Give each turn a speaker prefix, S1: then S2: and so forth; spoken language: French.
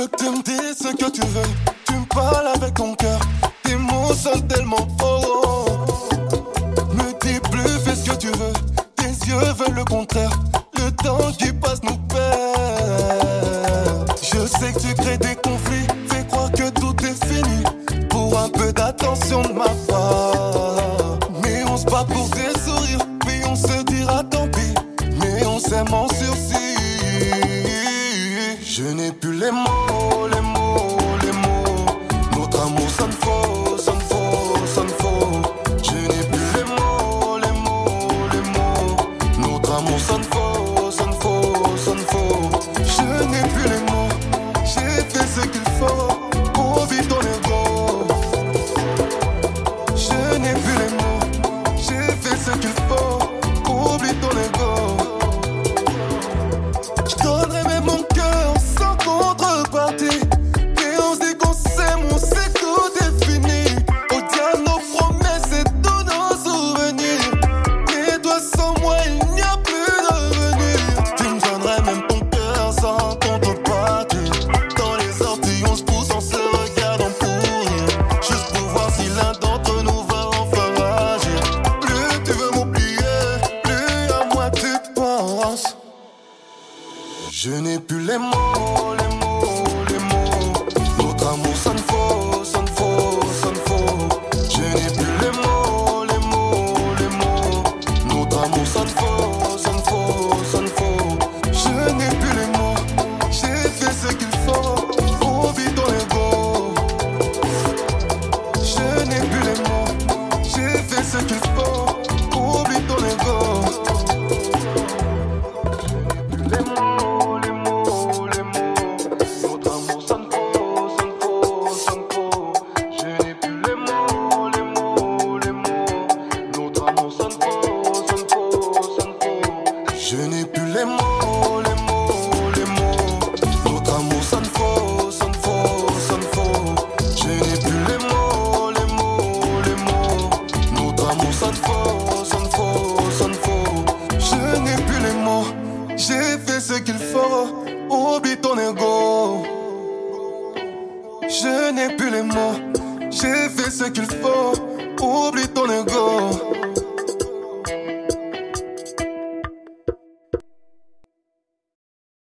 S1: Tu me dis ce que tu veux, tu me parles avec ton cœur. Tes mots sont tellement forts. Me dis plus, fais ce que tu veux. Tes yeux veulent le contraire. Le temps qui passe nous perd. Je sais que tu crées des conflits, fais croire que tout est fini. Pour un peu d'attention de ma part. Les mots, les mots, les mots. Notre amour sonne faux, sonne faux, sonne faux. Je n'ai plus les mots, les mots, les mots. Notre amour sonne faux, sonne faux, sonne faux. Je n'ai plus les mots, Je n'ai plus les mots, Je n'ai plus les mots, les mots, les mots. Notre amour sonne faux, sonne faux, sonne faux. Je n'ai plus les mots, les mots, les mots. Notre amour sonne faux, sonne faux, sonne faux. Je n'ai plus les mots, j'ai fait ce qu'il faut. Oublie ton ego. Je n'ai plus les mots, j'ai fait ce qu'il faut. Oublie ton ego.